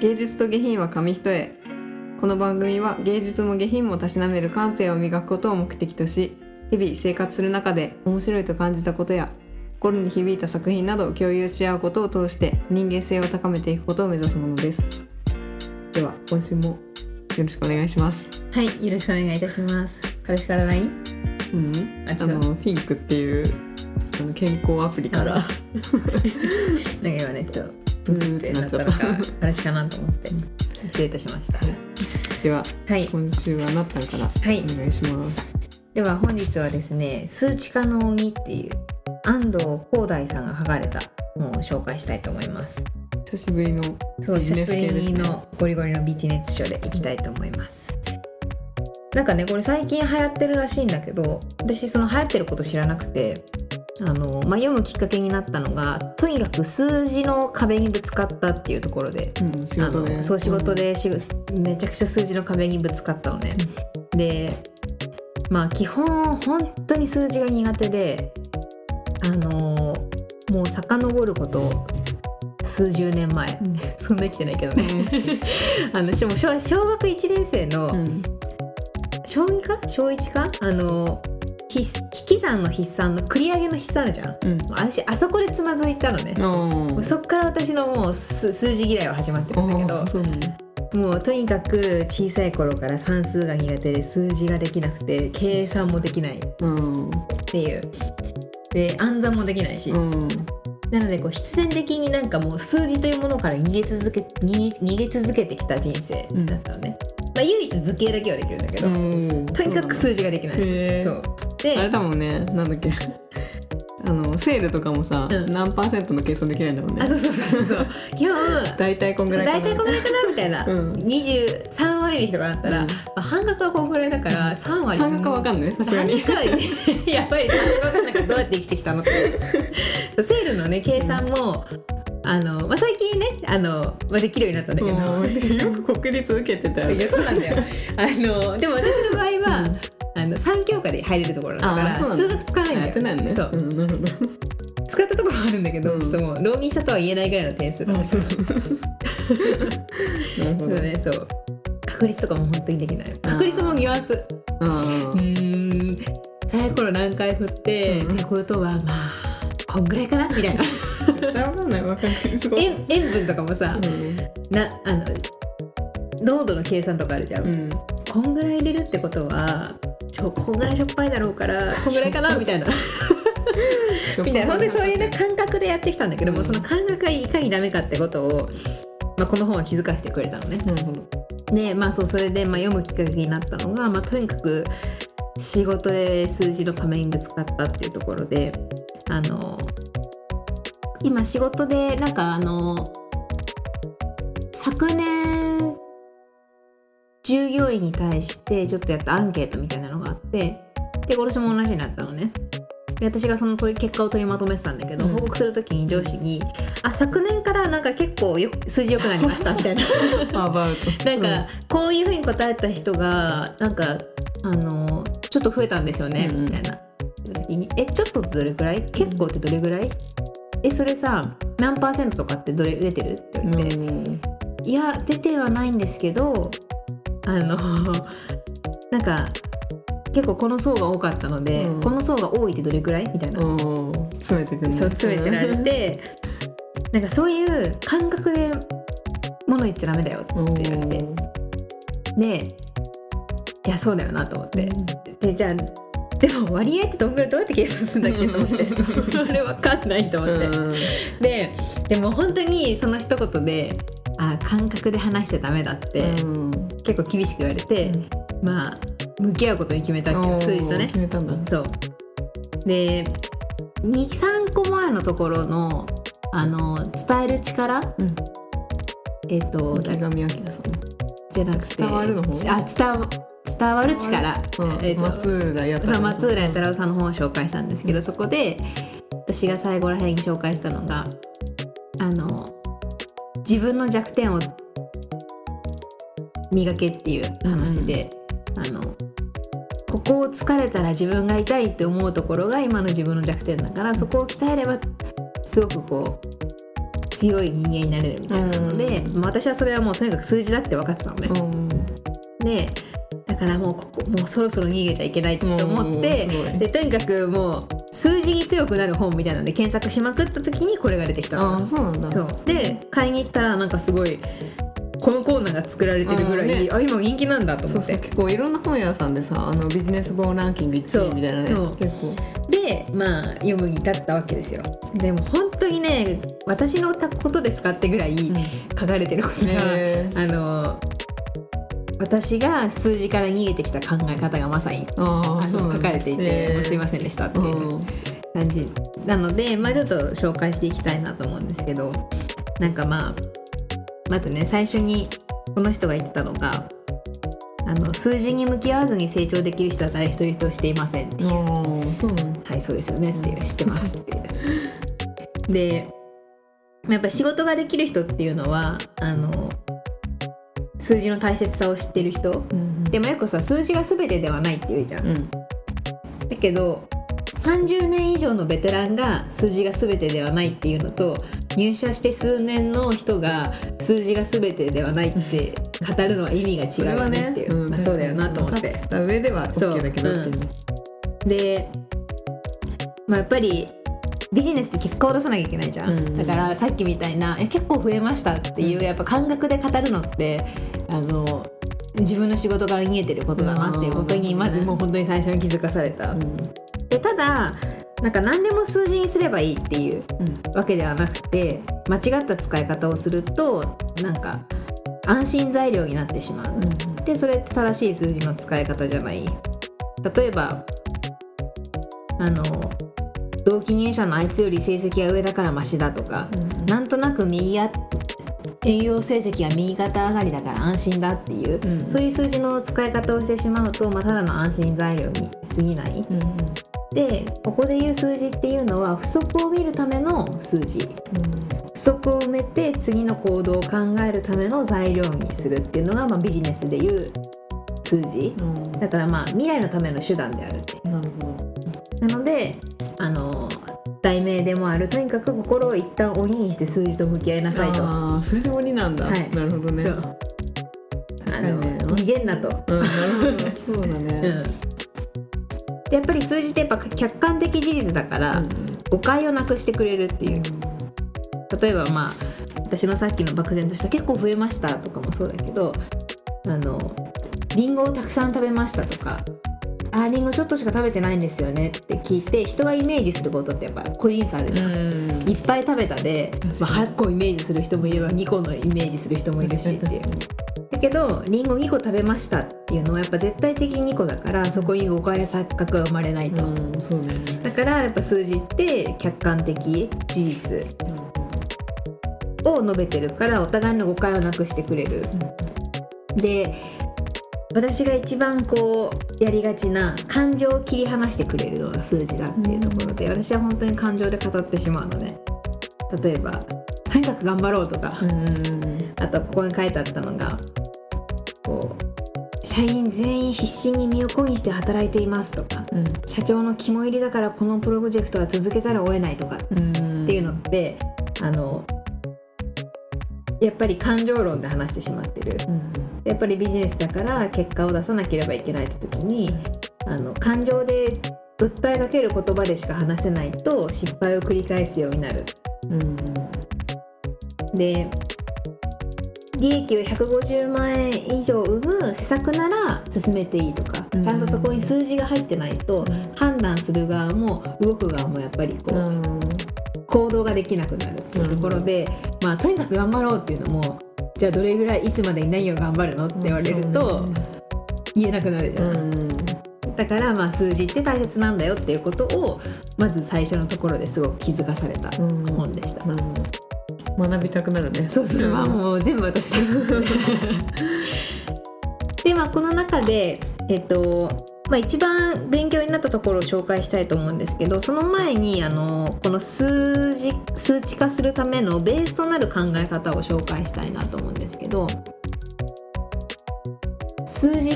芸術と下品は紙一重。この番組は芸術も下品もたしなめる感性を磨くことを目的とし日々生活する中で面白いと感じたことや心に響いた作品などを共有し合うことを通して人間性を高めていくことを目指すものです。では今週もよろしくお願いします。はいよろしくお願いいたします。彼氏から LINE? うん？あのフィンクっていうあの健康アプリから。なんか今ねちょっとブーってなったのか彼氏かなと思って失礼いたしました。でははい。今週はなったんからはい。お願いします。では本日はですね数値化の鬼っていう安藤光大さんが書かれた本を紹介したいと思います。久しぶりのそう久しぶりのゴリゴリのビジネス書でいきたいと思います。なんかねこれ最近流行ってるらしいんだけど私その流行ってること知らなくてあの、まあ、読むきっかけになったのがとにかく数字の壁にぶつかったっていうところでうん仕あ事そう仕事でし、めちゃくちゃ数字の壁にぶつかったのね。でまあ基本本当に数字が苦手であのもう遡ること数十年前、うん。そんな生きてないけどね。あのしも小小学1年生の、うん。小2か？小1か？あのひ引き算の筆算の繰り上げの筆算あるじゃん。うん。私あそこでつまずいたのね。そっから私のもう数数字嫌いは始まってるんだけど。もうとにかく小さい頃から算数が苦手で数字ができなくて計算もできない。っうんていう。で暗算もできないし、うん。なのでこう必然的になんかもう数字というものから逃げ続け逃げ逃げ続けてきた人生だったのね、まあ、唯一図形だけはできるんだけど、うんとにかく数字ができない、そう。あれでだもんね。なんだっけ。あのセールとかもさ、うん。何パーセントの計算できないんだもんね。あそうそうそうそうそう。基本 大体こんぐらいかな。大体こんぐらいかなみたいな、うん。23割引とかだったら、うん。まあ、半額はこんぐらいだから3割。半額はわかんない。さすがに。半額は やっぱり半額わかんない。からどうやって生きてきたのって。セールのね計算もあの、まあ、最近ねあの、まあ、できるようになったんだけど、よく国立受けてたよいやそうなんだよ。あのでも私の場合は、あの3教科で入れるところだから数学使わないんだよ。ねそう、ん、なるほど使ったところはあるんだけど、うん。ちょっともう浪人したとは言えないぐらいの点数だった なるほど。そうねそう。確率とかも本当にできない。確率もニュアンス。あうーん。サイコロ何回振って、うん。ってことはまあこんぐらいかな？みたいな。塩塩分とかもさ、なあの濃度の計算とかあるじゃん、うん、うんこんぐらい入れるってことはちょこんぐらいしょっぱいだろうからこんぐらいかな？みたいな。みたいな。本当にそういうね感覚でやってきたんだけども、うんその感覚がいかにダメかってことを、まあ、この本は気づかせてくれたのね。でまあそうそれで、まあ、読むきっかけになったのが、まあ、とにかく仕事で数字の壁にぶつかったっていうところであの今仕事でなんかあの昨年従業員に対してちょっとやったアンケートみたいなのがあってで今年も同じになったのね。で私がその取り結果を取りまとめてたんだけど、うん。報告する時に上司に「あ昨年からなんか結構よ数字良くなりました」みたいな。なんか、こういうふうに答えた人がなんかあのちょっと増えたんですよね、うんうん。みたいな時に「えちょっとどれくらい？結構ってどれぐらい？えそれさ何パーセントとかってどれ出てる?」って言われて「うん。いや出てはないんですけどあの なんか結構この層が多かったので、うん。この層が多いってどれくらい?」みたいな、うん。詰めてくるね。そう詰めてられて、なんかそういう感覚で物言っちゃダメだよってうん言われて。でいやそうだよなと思って、でじゃあでも割合ってどんぐらいどうやって計算するんだっけと思って。あれわかんないと思って、うん。ででも本当にその一言であ感覚で話しちゃダメだって、うん。結構厳しく言われて、まあ向き合うことに決めたっけおー数字とね。決めたんだ。そう。で23個前のところのあの伝える力、うん。えっ、と池上彰さんじゃなくて伝わるの方あ伝わ伝わる力、うん。えっと松浦弥太郎。さんの本を紹介したんですけど、そこで私が最後らへんに紹介したのがあの自分の弱点を磨けっていう話で、あのここを疲れたら自分が痛いって思うところが今の自分の弱点だからそこを鍛えればすごくこう強い人間になれるみたいなので、で、まあ私はそれはもうとにかく数字だって分かってたのね、うん。でだからもうここもうそろそろ逃げちゃいけないと思ってでとにかくもう数字に強くなる本みたいなので検索しまくった時にこれが出てきたの。ああそうなんだ。そう。で買いに行ったらなんかすごいこのコーナーが作られてるぐらいね。今人気なんだと思って。結構いろんな本屋さんでさあのビジネス本ランキング1位みたいなね。結構。でまあ読むに至ったわけですよ。でも本当にね私のことですかってぐらい書かれてることが、へあの私が数字から逃げてきた考え方がまさにあの書かれていて、へーすいませんでしたっていう。うん。感じ。なので、まあ、ちょっと紹介していきたいなと思うんですけどなんかまあまずね最初にこの人が言ってたのがあの数字に向き合わずに成長できる人は誰一人としていませんっていう。はいそうですよねっていう知ってますっていう。でやっぱ仕事ができる人っていうのはあの数字の大切さを知ってる人。うんでもよくさ数字が全てではないって言うじゃん。うん。だけど30年以上のベテランが数字が全てではないっていうのと入社して数年の人が数字が全てではないって語るのは意味が違うよねっていう、んまあ、そうだよなと思って。上では OK だけどっていうで、まあ、やっぱりビジネスって結果を出さなきゃいけないじゃん、うん。だからさっきみたいなえ結構増えましたっていうやっぱ感覚で語るのってあの自分の仕事から逃げてることだなっていうことにうんまずもう本当に最初に気づかされた。うん。でただなんか何でも数字にすればいいっていうわけではなくて間違った使い方をするとなんか安心材料になってしまう。でそれって正しい数字の使い方じゃない。例えばあの同期入社のあいつより成績が上だからマシだとか、なんとなく右が営業成績が右肩上がりだから安心だっていう、うん。そういう数字の使い方をしてしまうと、まあ、ただの安心材料に過ぎない。うんうん。でここでいう数字っていうのは不足を見るための数字。不足を埋めて次の行動を考えるための材料にするっていうのが、まあ、ビジネスでいう数字。うん。だからまあ未来のための手段であるって。なのであの題名でもある。とにかく心を一旦鬼にして数字と向き合いなさいと。ああそれで鬼なんだ、はい。なるほどね。あのね。逃げんなと。うんなるほど。そうだね、うん。でやっぱり数字ってやっぱ客観的事実だから、うん誤解をなくしてくれるっていう。例えばまあ私のさっきの漠然とした「結構増えました」とかもそうだけどあのリンゴをたくさん食べましたとか「あーリンゴちょっとしか食べてないんですよね」って聞いて人がイメージすることってやっぱ個人差あるじゃん。いっぱい食べたで、まあ、8個イメージする人もいれば2個のイメージする人もいるしっていう。だけどリンゴ2個食べましたっていうのはやっぱ絶対的に2個だからそこに誤解や錯覚が生まれないと。うんそうだよねだからやっぱ数字って客観的事実を述べてるからお互いの誤解をなくしてくれる。で私が一番こうやりがちな感情を切り離してくれるのが数字だっていうところで、私は本当に感情で語ってしまうのね。例えば「とにかく頑張ろう」とか、うんあとここに書いてあったのがこう社員全員必死に身を粉にして働いていますとかうん。社長の肝入りだからこのプロジェクトは続けざるを得ないとかっうんていうのって、あのやっぱり感情論で話してしまってる。うんやっぱりビジネスだから結果を出さなければいけないって時にあの感情で訴えかける言葉でしか話せないと失敗を繰り返すようになる。うんで利益を150万円以上生む施策なら進めていいとか、うんちゃんとそこに数字が入ってないと判断する側も動く側もやっぱりこう、うん行動ができなくなるっていうところで、まあとにかく頑張ろうっていうのもじゃあどれぐらいいつまでに何を頑張るのって言われると言えなくなるじゃん。うん。だからまあ数字って大切なんだよっていうことをまず最初のところですごく気づかされたうん。本でした。学びたくなるね。そうそうまあもう全部私だ。でまあこの中でえっとまあ、一番勉強になったところを紹介したいと思うんですけどその前にあのこの数字数値化するためのベースとなる考え方を紹介したいなと思うんですけど数字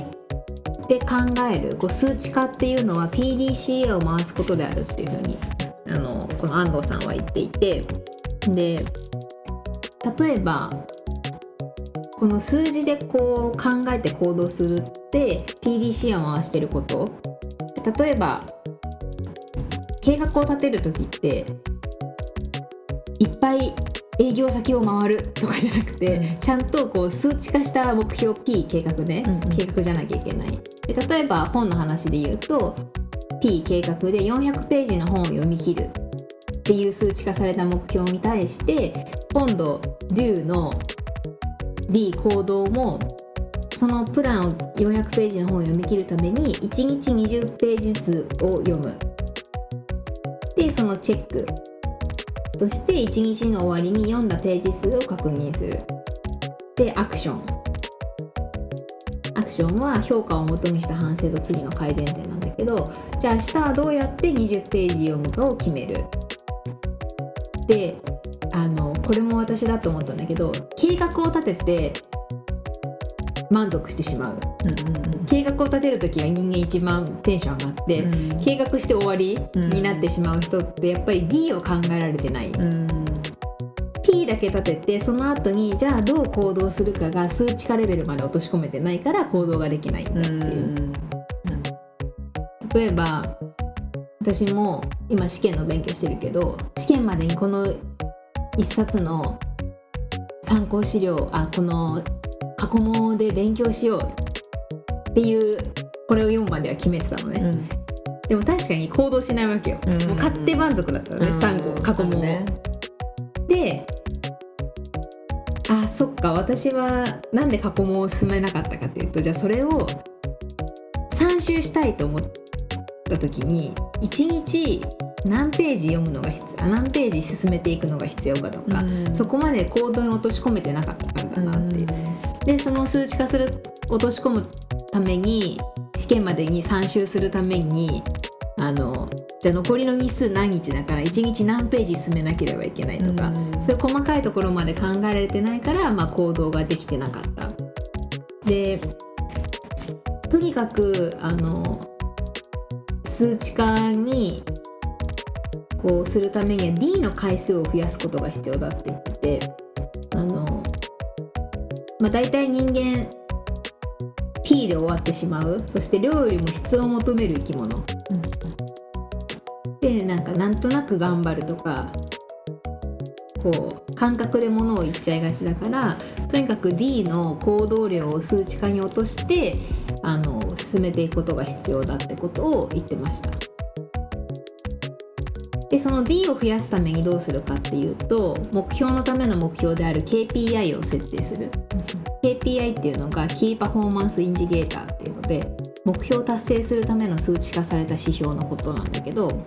で考えるこう数値化っていうのは PDCA を回すことであるっていうふうにあのこの安藤さんは言っていてで例えばこの数字でこう考えて行動するって PDC を回してること。例えば計画を立てる時っていっぱい営業先を回るとかじゃなくて、うん。ちゃんとこう数値化した目標 P 計画ね、うんうん。計画じゃなきゃいけない。で例えば本の話で言うと P 計画で400ページの本を読み切るっていう数値化された目標に対して今度 Do の D 行動もそのプランを400ページの本を読み切るために1日20ページずつを読む。でそのチェックとして1日の終わりに読んだページ数を確認する。でアクション。アクションは評価をもとにした反省と次の改善点なんだけどじゃあ明日はどうやって20ページ読むかを決める。であのこれも私だと思ったんだけど計画を立てて満足してしまう。計画を立てる時は人間一番テンション上がって、うん。計画して終わりになってしまう人ってやっぱり D を考えられてない、うん、P だけ立ててその後にじゃあどう行動するかが数値化レベルまで落とし込めてないから行動ができないんだっていう、例えば私も今試験の勉強してるけど試験までにこの一冊の参考資料あこの過去問で勉強しようっていうこれを読むまでは決めてたのね、うん。でも確かに行動しないわけよ、うん。もう買って満足だったのね、参考過去問を、ねであそっか私はなんで過去問を進めなかったかっていうとじゃあそれを参集したいと思った時に1日何ページ読むのが必要あ何ページ進めていくのが必要かとか、うんそこまで行動に落とし込めてなかったからだなっていう。でその数値化する落とし込むために試験までに3周するためにあのじゃあ残りの日数何日だから1日何ページ進めなければいけないとか、うんそういう細かいところまで考えられてないから、まあ、行動ができてなかった。でとにかくあの数値化にこうするためには D の回数を増やすことが必要だって言ってあの、まあ、大体人間 P で終わってしまう。そして量よりも質を求める生き物。でなんかなんとなく頑張るとかこう感覚で物を言っちゃいがちだからとにかく D の行動量を数値化に落としてあの進めていくことが必要だってことを言ってました。でその D を増やすためにどうするかっていうと目標のための目標である KPI を設定する。KPI っていうのがキーパフォーマンスインジゲーターっていうので目標を達成するための数値化された指標のことなんだけど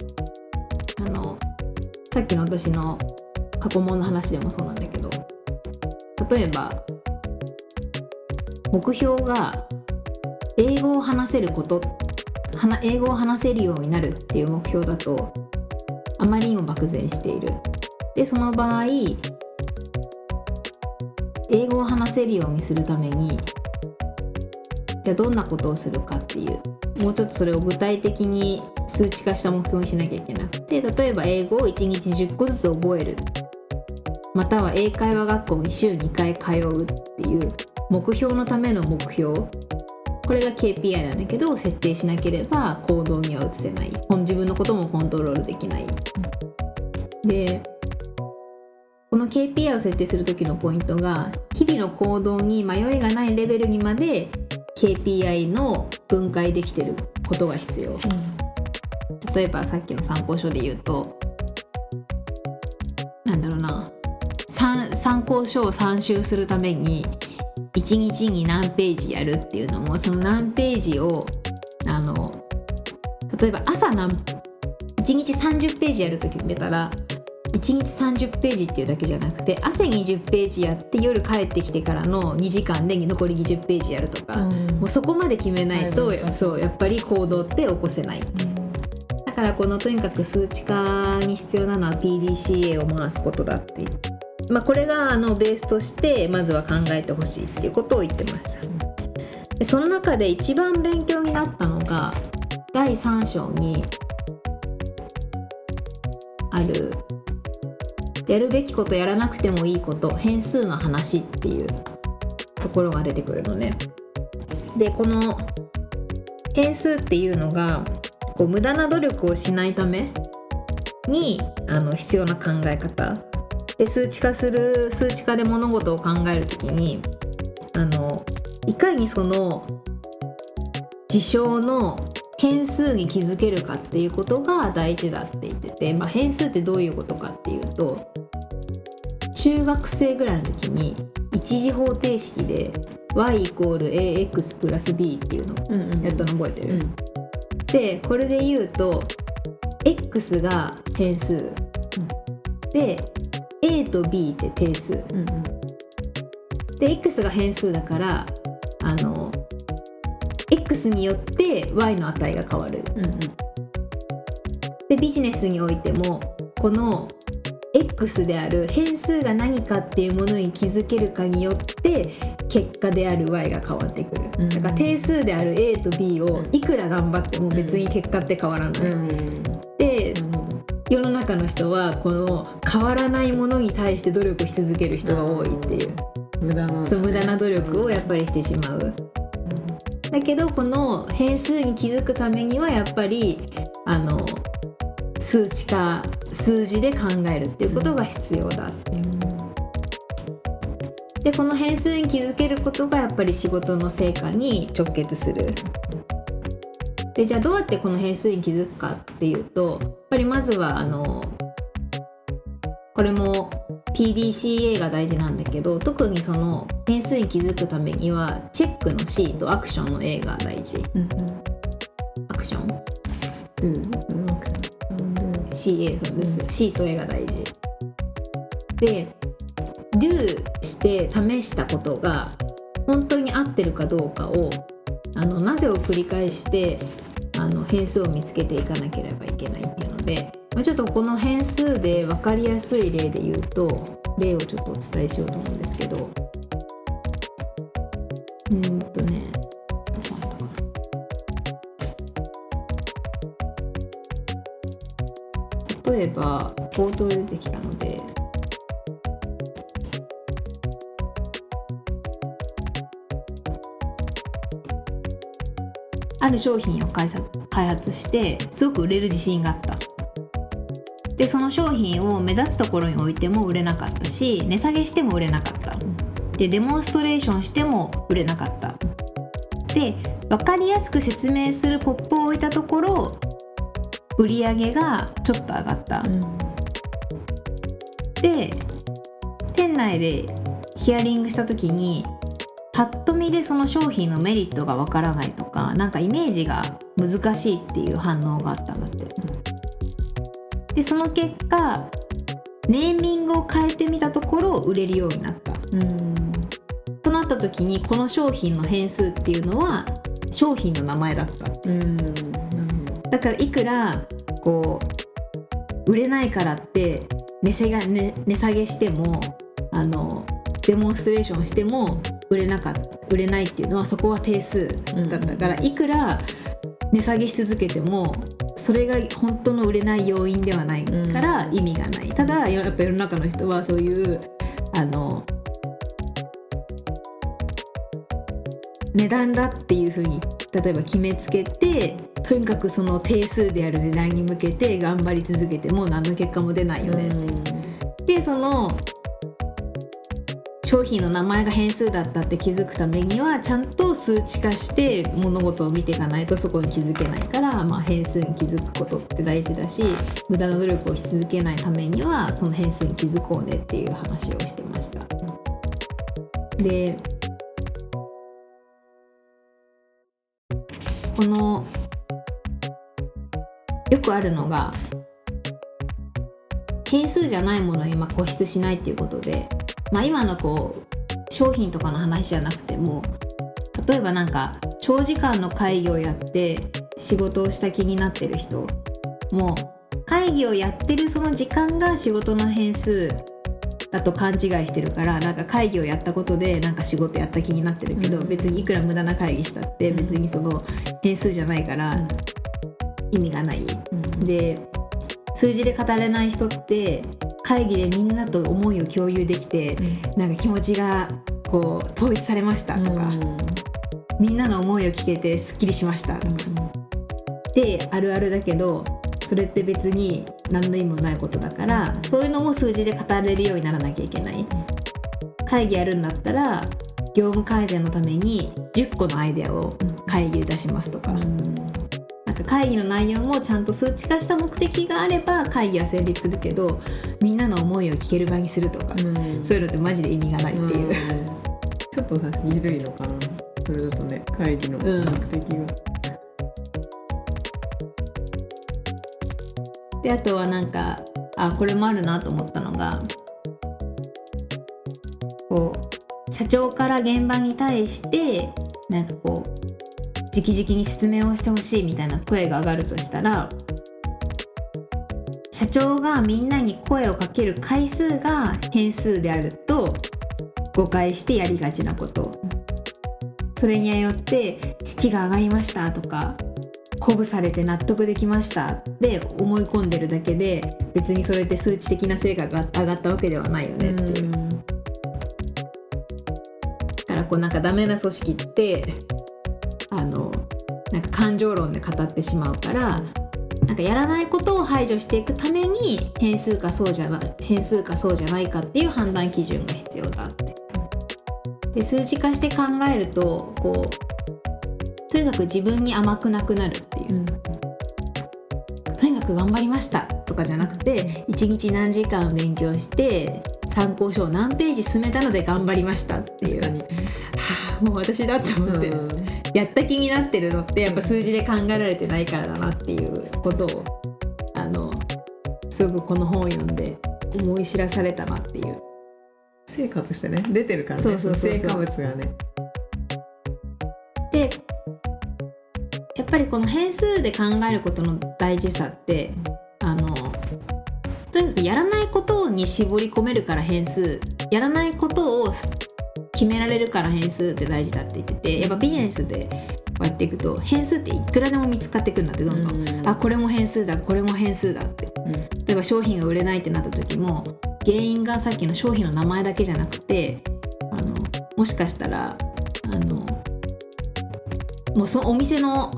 あのさっきの私の過去問の話でもそうなんだけど例えば目標が英語を話せること英語を話せるようになるっていう目標だとあまりにも漠然している。でその場合英語を話せるようにするためにじゃあどんなことをするかっていうもうちょっとそれを具体的に数値化した目標にしなきゃいけなくて例えば英語を1日10個ずつ覚える。または英会話学校に週2回通うっていう目標のための目標これが KPI なんだけど設定しなければ行動には移せない。自分のこともコントロールできない。でこの KPI を設定する時のポイントが日々の行動に迷いがないレベルにまで KPI の分解できてることが必要。例えばさっきの参考書で言うとなんだろうな。参考書を参集するために1日に何ページやるっていうのもその何ページをあの例えば朝何1日30ページやると決めたら1日30ページっていうだけじゃなくて朝20ページやって夜帰ってきてからの2時間で残り20ページやるとか、もうそこまで決めないとはいそうやっぱり行動って起こせないだからこのとにかく数値化に必要なのは PDCA を回すことだってまあ、これがあのベースとしてまずは考えてほしいっていうことを言ってましたでその中で一番勉強になったのが第3章にあるやるべきことやらなくてもいいこと変数の話っていうところが出てくるのね。でこの変数っていうのがこう無駄な努力をしないためにあの必要な考え方で数値化する数値化で物事を考える時にあのいかにその事象の変数に気づけるかっていうことが大事だって言ってて、まあ、変数ってどういうことかっていうと中学生ぐらいの時に一次方程式で y イコール ax プラス b っていうのやったの覚えてる、でこれで言うと x が変数、で a と b って定数、で x が変数だからあの x によって y の値が変わる、でビジネスにおいてもこの X である変数が何かっていうものに気づけるかによって結果である y が変わってくる、うん、だから定数である a と b をいくら頑張っても別に結果って変わらない、うん、で、の人はこの変わらないものに対して努力し続ける人が多いっていう、無駄なそう無駄な努力をやっぱりしてしまう。だけどこの変数に気づくためにはやっぱりあの数値化数字で考えるっていうことが必要だっていう。でこの変数に気づけることがやっぱり仕事の成果に直結する。でじゃあどうやってこの変数に気づくかっていうとやっぱりまずはあのこれも PDCA が大事なんだけど特にその変数に気づくためにはチェックの C とアクションの A が大事。うんうん、アクション、うん CA さんです、うん、C と A が大事。で Do して試したことが本当に合ってるかどうかをあのなぜを繰り返してあの変数を見つけていかなければいけないっていうので、まあ、ちょっとこの変数で分かりやすい例で言うと例をちょっとお伝えしようと思うんですけどる商品を開発してすごく売れる自信があった。でその商品を目立つところに置いても売れなかったし値下げしても売れなかった。でデモンストレーションしても売れなかった。で分かりやすく説明するポップを置いたところ売り上げがちょっと上がった、うん、で店内でヒアリングした時にパッと見でその商品のメリットがわからないとかなんかイメージが難しいっていう反応があったんだって。でその結果ネーミングを変えてみたところ売れるようになった。うんとなった時にこの商品の変数っていうのは商品の名前だった。うんだからいくらこう売れないからって値下げ値値下げしてもあのデモンストレーションしても売れなかった売れないっていうのはそこは定数だったから、うん、いくら値下げし続けてもそれが本当の売れない要因ではないから意味がない、うん、ただやっぱ世の中の人はそういうあの値段だっていうふうに例えば決めつけてとにかくその定数である値段に向けて頑張り続けても何の結果も出ないよねって。でその商品の名前が変数だったって気づくためにはちゃんと数値化して物事を見ていかないとそこに気づけないから、まあ、変数に気づくことって大事だし無駄な努力をし続けないためにはその変数に気づこうねっていう話をしてました。でこのよくあるのが変数じゃないものを今固執しないっていうことで、まあ、今のこう商品とかの話じゃなくても例えばなんか長時間の会議をやって仕事をした気になってる人も会議をやってるその時間が仕事の変数だと勘違いしてるからなんか会議をやったことでなんか仕事やった気になってるけど、うん、別にいくら無駄な会議したって別にその変数じゃないから意味がない。うん、で数字で語れない人って会議でみんなと思いを共有できて、うん、なんか気持ちがこう統一されましたとか、みんなの思いを聞けてすっきりしました。とか、であるあるだけどそれって別に何の意味もないことだからそういうのも数字で語れるようにならなきゃいけない。会議やるんだったら業務改善のために10個のアイデアを会議で出しますとか、なんか会議の内容もちゃんと数値化した目的があれば会議は成立するけどみんなの思いを聞ける場にするとか、そういうのってマジで意味がないっていう、ちょっとさ緩いのかな。それだとね会議の目的が、であとはなんかあこれもあるなと思ったのがこう社長から現場に対してなんかこう直々に説明をしてほしいみたいな声が上がるとしたら社長がみんなに声をかける回数が変数であると誤解してやりがちなことそれによって士気が上がりましたとか鼓舞されて納得できましたって思い込んでるだけで別にそれって数値的な成果が上がったわけではないよねっていう。だからこうなんかダメな組織ってあのなんか感情論で語ってしまうからなんかやらないことを排除していくために変数かそうじゃない変数かそうじゃないかっていう判断基準が必要だって。で数字化して考えるとこうとにかく自分に甘くなくなるっていう、とにかく頑張りましたとかじゃなくて一日何時間勉強して参考書を何ページ進めたので頑張りましたっていう、はあ、もう私だって思って、やった気になってるのってやっぱ数字で考えられてないからだなっていうことをあのすごくこの本を読んで思い知らされたなっていう。成果としてね出てるからね。そうそうそうそう。成果物がね。でやっぱりこの変数で考えることの大事さってあのとにかくやらないことに絞り込めるから変数。やらないことを決められるから変数って大事だって言っててやっぱビジネスでこうやっていくと変数っていくらでも見つかってくるんだってどんどん、うん。あこれも変数だこれも変数だって。例えば商品が売れないってなった時も原因がさっきの商品の名前だけじゃなくてあのもしかしたらあのもうそのお店の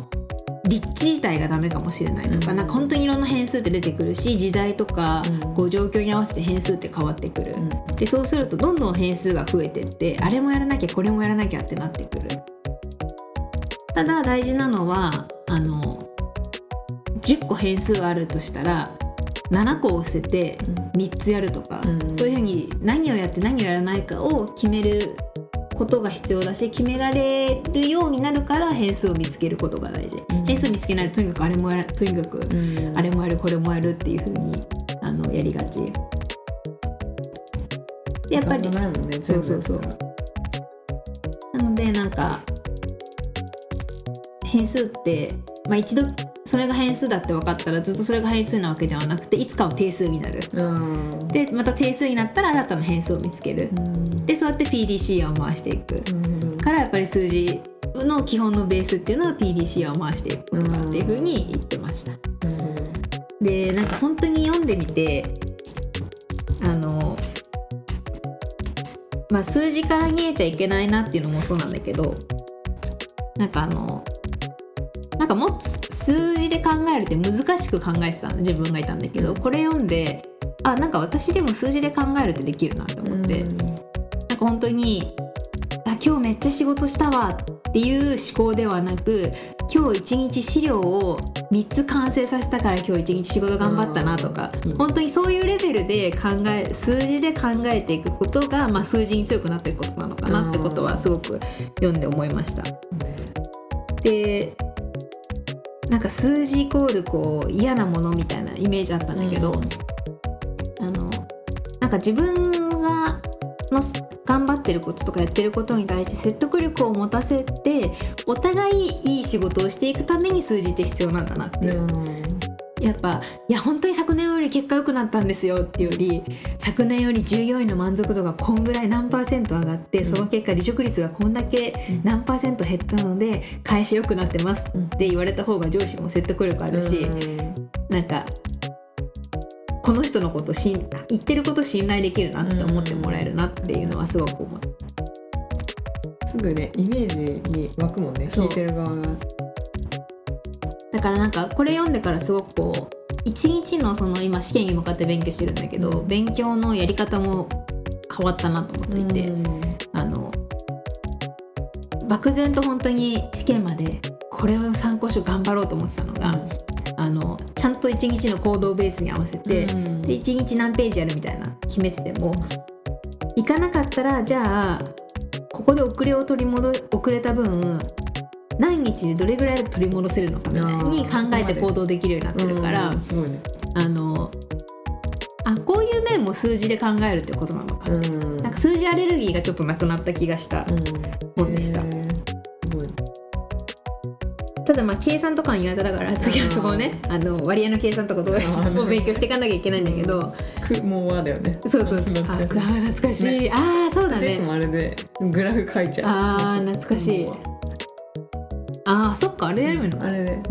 立地自体がダメかもしれないとか,、うん。なんか本当にいろんな変数って出てくるし時代とか、うん。こう状況に合わせて変数って変わってくる、うん。でそうするとどんどん変数が増えてってあれもやらなきゃこれもやらなきゃってなってくる。ただ大事なのはあの10個変数あるとしたら7個を捨てて3つやるとか、うん。そういうふうに何をやって何をやらないかを決めることが必要だし決められるようになるから変数を見つけることが大事、うん。変数見つけないととにかくあれもやらとにかくうん。あれもやるこれもやるっていうふうにあのやりがち。でやっぱりねそうそうそう。なのでなんか変数って、まあ、一度それが変数だって分かったらずっとそれが変数なわけではなくていつかは定数になる。うん。でまた定数になったら新たな変数を見つける。でそうやって PDCA を回していく。うん。からやっぱり数字の基本のベースっていうのは PDCA を回していくことだっていうふうに言ってました。でなんか本当に読んでみてあのまあ数字から見えちゃいけないなっていうのもそうなんだけどなんかあのなんかもっと数字で考えるって難しく考えてたの自分がいたんだけどこれ読んであなんか私でも数字で考えるってできるなと思って、なんか本当にめっちゃ仕事したわっていう思考ではなく今日一日資料を3つ完成させたから今日一日仕事頑張ったなとかうん。本当にそういうレベルで考え数字で考えていくことが、まあ、数字に強くなっていくことなのかなってことはすごく読んで思いました。でなんか数字イコールこう嫌なものみたいなイメージあったんだけど、あのなんか自分がの頑張ってることとかやってることに対して説得力を持たせてお互いいい仕事をしていくために数字って必要なんだなって。いう、やっぱいや本当に昨年より結果良くなったんですよっていうより昨年より従業員の満足度がこんぐらい何パーセント上がって、ん。その結果離職率がこんだけうん。何パーセント減ったので会社良くなってますって言われた方が上司も説得力あるし、なんかこの人のことしん言ってること信頼できるなって思ってもらえるなっていうのはすごく思う。すぐねイメージに湧くもんねそう。聞いてる側がだからなんかこれ読んでからすごくこう一日のその今試験に向かって勉強してるんだけど、うん。勉強のやり方も変わったなと思っていて、あの漠然と本当に試験までこれを参考書頑張ろうと思ってたのが、あのちゃんと一日の行動ベースに合わせて、うん。で1日何ページやるみたいな決めてても行かなかったらじゃあここで遅れを取り戻遅れた分何日でどれぐらいで取り戻せるのかみたいに考えて行動できるようになってるから、うんね。あのあこういう面も数字で考えるってことなのか。な,、うん。なんか数字アレルギーがちょっとなくなった気がした、本でした。へー。すごいただまあ計算とかは苦手だから次はそこをねあの割合の計算とかどうを勉強していかなきゃいけないんだけど、くもう和だよねそうそうそう懐かしいあくわ懐かしい、ああそうだいつねもあれでグラフ書いちゃうあー懐かしいああそっかあれやればいいのあれで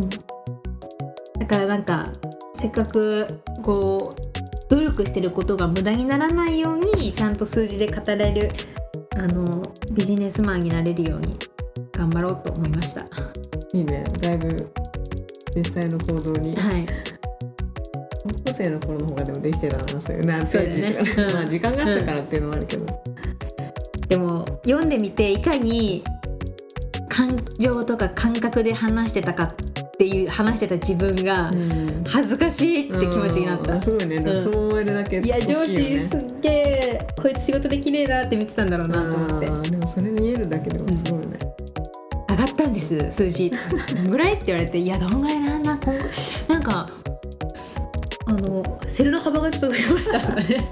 だからなんかせっかくこう努力してることが無駄にならないようにちゃんと数字で語れるあのビジネスマンになれるように頑張ろうと思いました。いいね。だいぶ実際の行動に。はい、高校生の頃の方がでもできてたなそういう何ページとかね。うん。まあ時間があったからっていうのもあるけど、でも読んでみていかに感情とか感覚で話してたかっていう話してた自分がうん。恥ずかしいって気持ちになった。うん。すごいね、うん。そう思えるだけいや大きよ上司ねすっげえこいつ仕事できねえなって見てたんだろうなと思って。でもそれ見えるだけでもすごいね、上がったんです数字。ぐらいって言われていやどんぐらいなんだな。んかすあのセルの幅がちょっと増えましたとかね。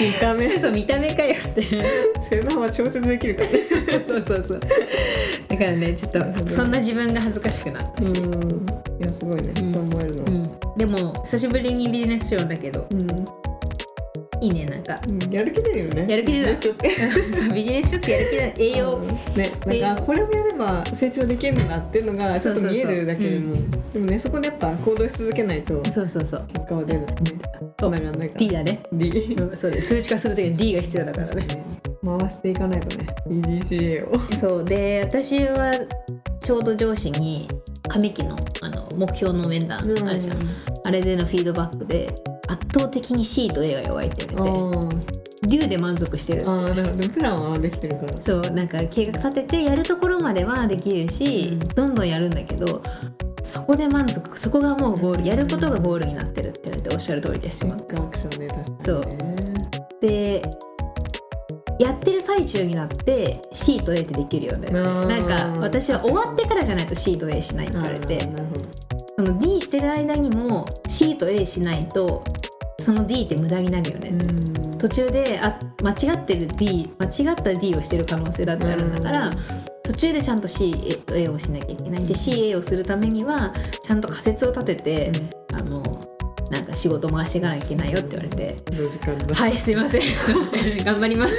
見た目。そう見た目かよって。セルの幅調節できるからね。そうそうそうそう。だからねちょっとそんな自分が恥ずかしくなったし、うん。いやすごいね、うん。そう思えるのうん。でも久しぶりにビジネスショーだけど。うん、いいねなんか。うんやる気出るよね。やる気出たでしょってそうビジネスショーってやる気だ。栄養、ね、なんかこれをやれば成長できるんだっていうのがちょっと見えるだけでも。でもねそこでやっぱ行動し続けないと。そうそうそう。結果は出るね。つながんないから。D だね。D うんそうです数値化するときに D が必要だからね。回していかないとね。EDCA を。そう。で私はちょうど上司に上期のあの目標の面談あるじゃん、あれでのフィードバックで圧倒的に C と A が弱いって言われて。あデューで満足してる。あーなるほどプランはできてるから。そうなんか計画立ててやるところまではできるし、うん。どんどんやるんだけどそこで満足そこがもうゴールやることがゴールになってるって言われておっしゃる通りですテックアクションね確かにね。でやってる最中になって C と A ってできるよねなんか私は終わってからじゃないと C と A しないって言われあてしてる間にも C と A しないとその D って無駄になるよね、うん。途中であ間違ってる D 間違った D をしてる可能性だってあるんだから、うん。途中でちゃんと CA をしなきゃいけない。で CA をするためにはちゃんと仮説を立てて、あのなんか仕事回していかなきゃいけないよって言われて。はいすいません。頑張ります。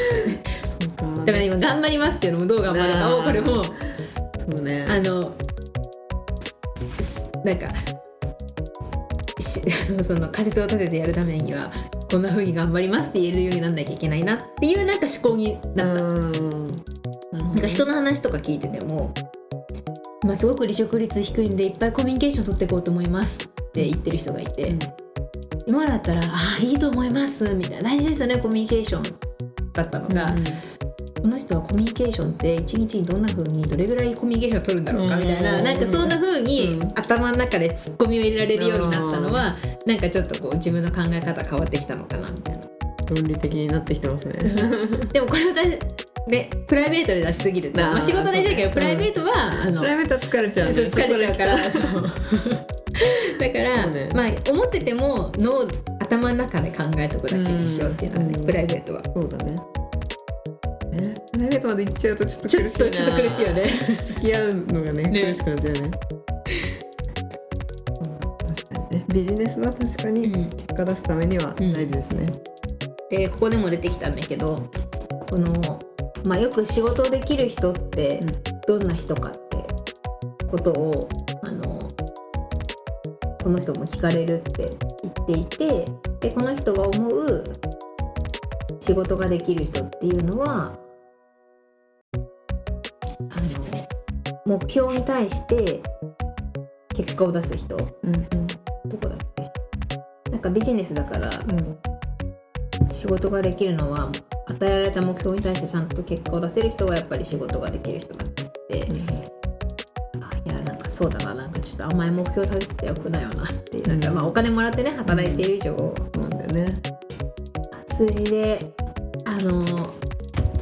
だから今頑張りますっていうのもどう頑張るかをこれもそうね。あのすなんかしあの その仮説を立ててやるためにはこんな風に頑張りますって言えるようにならなきゃいけないなっていうなんか思考になった。うん。なんか人の話とか聞いてても、まあ、すごく離職率低いんでいっぱいコミュニケーション取っていこうと思いますって言ってる人がいて、うん。今だったら「ああいいと思います」みたいな「大事ですよねコミュニケーション」だったのが、この人はコミュニケーションって一日にどんな風にどれぐらいコミュニケーションを取るんだろうかみたいな、うん。なんかそんな風にうん。頭の中でツッコミを入れられるようになったのは、なんかちょっとこう自分の考え方変わってきたのかなみたいな。論理的になってきてますね。でもこれをだねプライベートで出しすぎるとまあ、仕事大事だけど、プライベートは、あのプライベートは疲れちゃうね。疲れちゃうから。そそう。だから、ね。まあ思ってても脳頭の中で考えとくだけにしようっていうのはね、うん。プライベートは。そうだねね。プライベートまで行っちゃうとちょっと苦しいな。ちょっと苦しいよね。付き合うのがねね。苦しくなっちゃうね。確かにね。ビジネスは確かにうん。結果出すためには大事ですね、でここでも出てきたんだけどこの、まあ、よく仕事できる人ってうん。どんな人かってことをあのこの人も聞かれるって言っていてでこの人が思う仕事ができる人っていうのはの目標に対して結果を出す人。どうんうん。こだっけ？なんかビジネスだからうん。仕事ができるのは与えられた目標に対してちゃんと結果を出せる人がやっぱり仕事ができる人だって、あいやなんかそうだな。なんかちょっと甘い目標立ててよくないよなっていう。なんか、うんまあお金もらってね働いている以上、そうなんだよね数字であの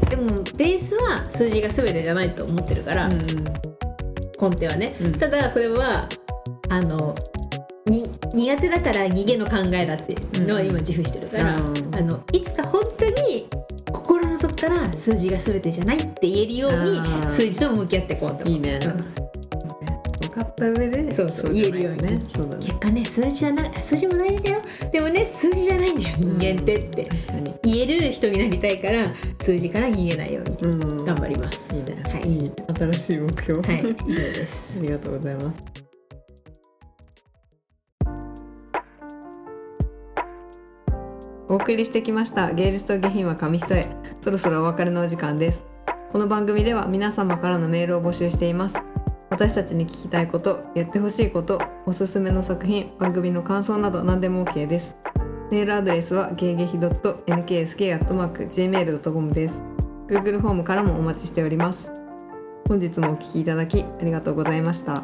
でもベースは数字が全てじゃないと思ってるから、うん根底はね、うん。ただそれはあのに苦手だから逃げの考えだっていうのは今自負してるから、うん。あのいつか本当に心の底から数字が全てじゃないって言えるように数字と向き合っていこうと。思ういいねうん分かった上でそうそう言えるように。ねそうだね。結果ね数字じゃな数字も大事だよ。でもね数字じゃないんだよ人間ってって。確かに。言える人になりたいから数字から逃げないようにうん。頑張ります、いいね、はい。いい新しい目標。はい以上です。ありがとうございます。お送りしてきました芸術と下品は紙一重。そろそろお別れのお時間です。この番組では皆様からのメールを募集しています私たちに聞きたいことやってほしいことおすすめの作品番組の感想など何でも OK です。メールアドレスはゲゲヒ .nksk.gmail.com です。Google フォームからもお待ちしております。本日もお聞きいただきありがとうございました。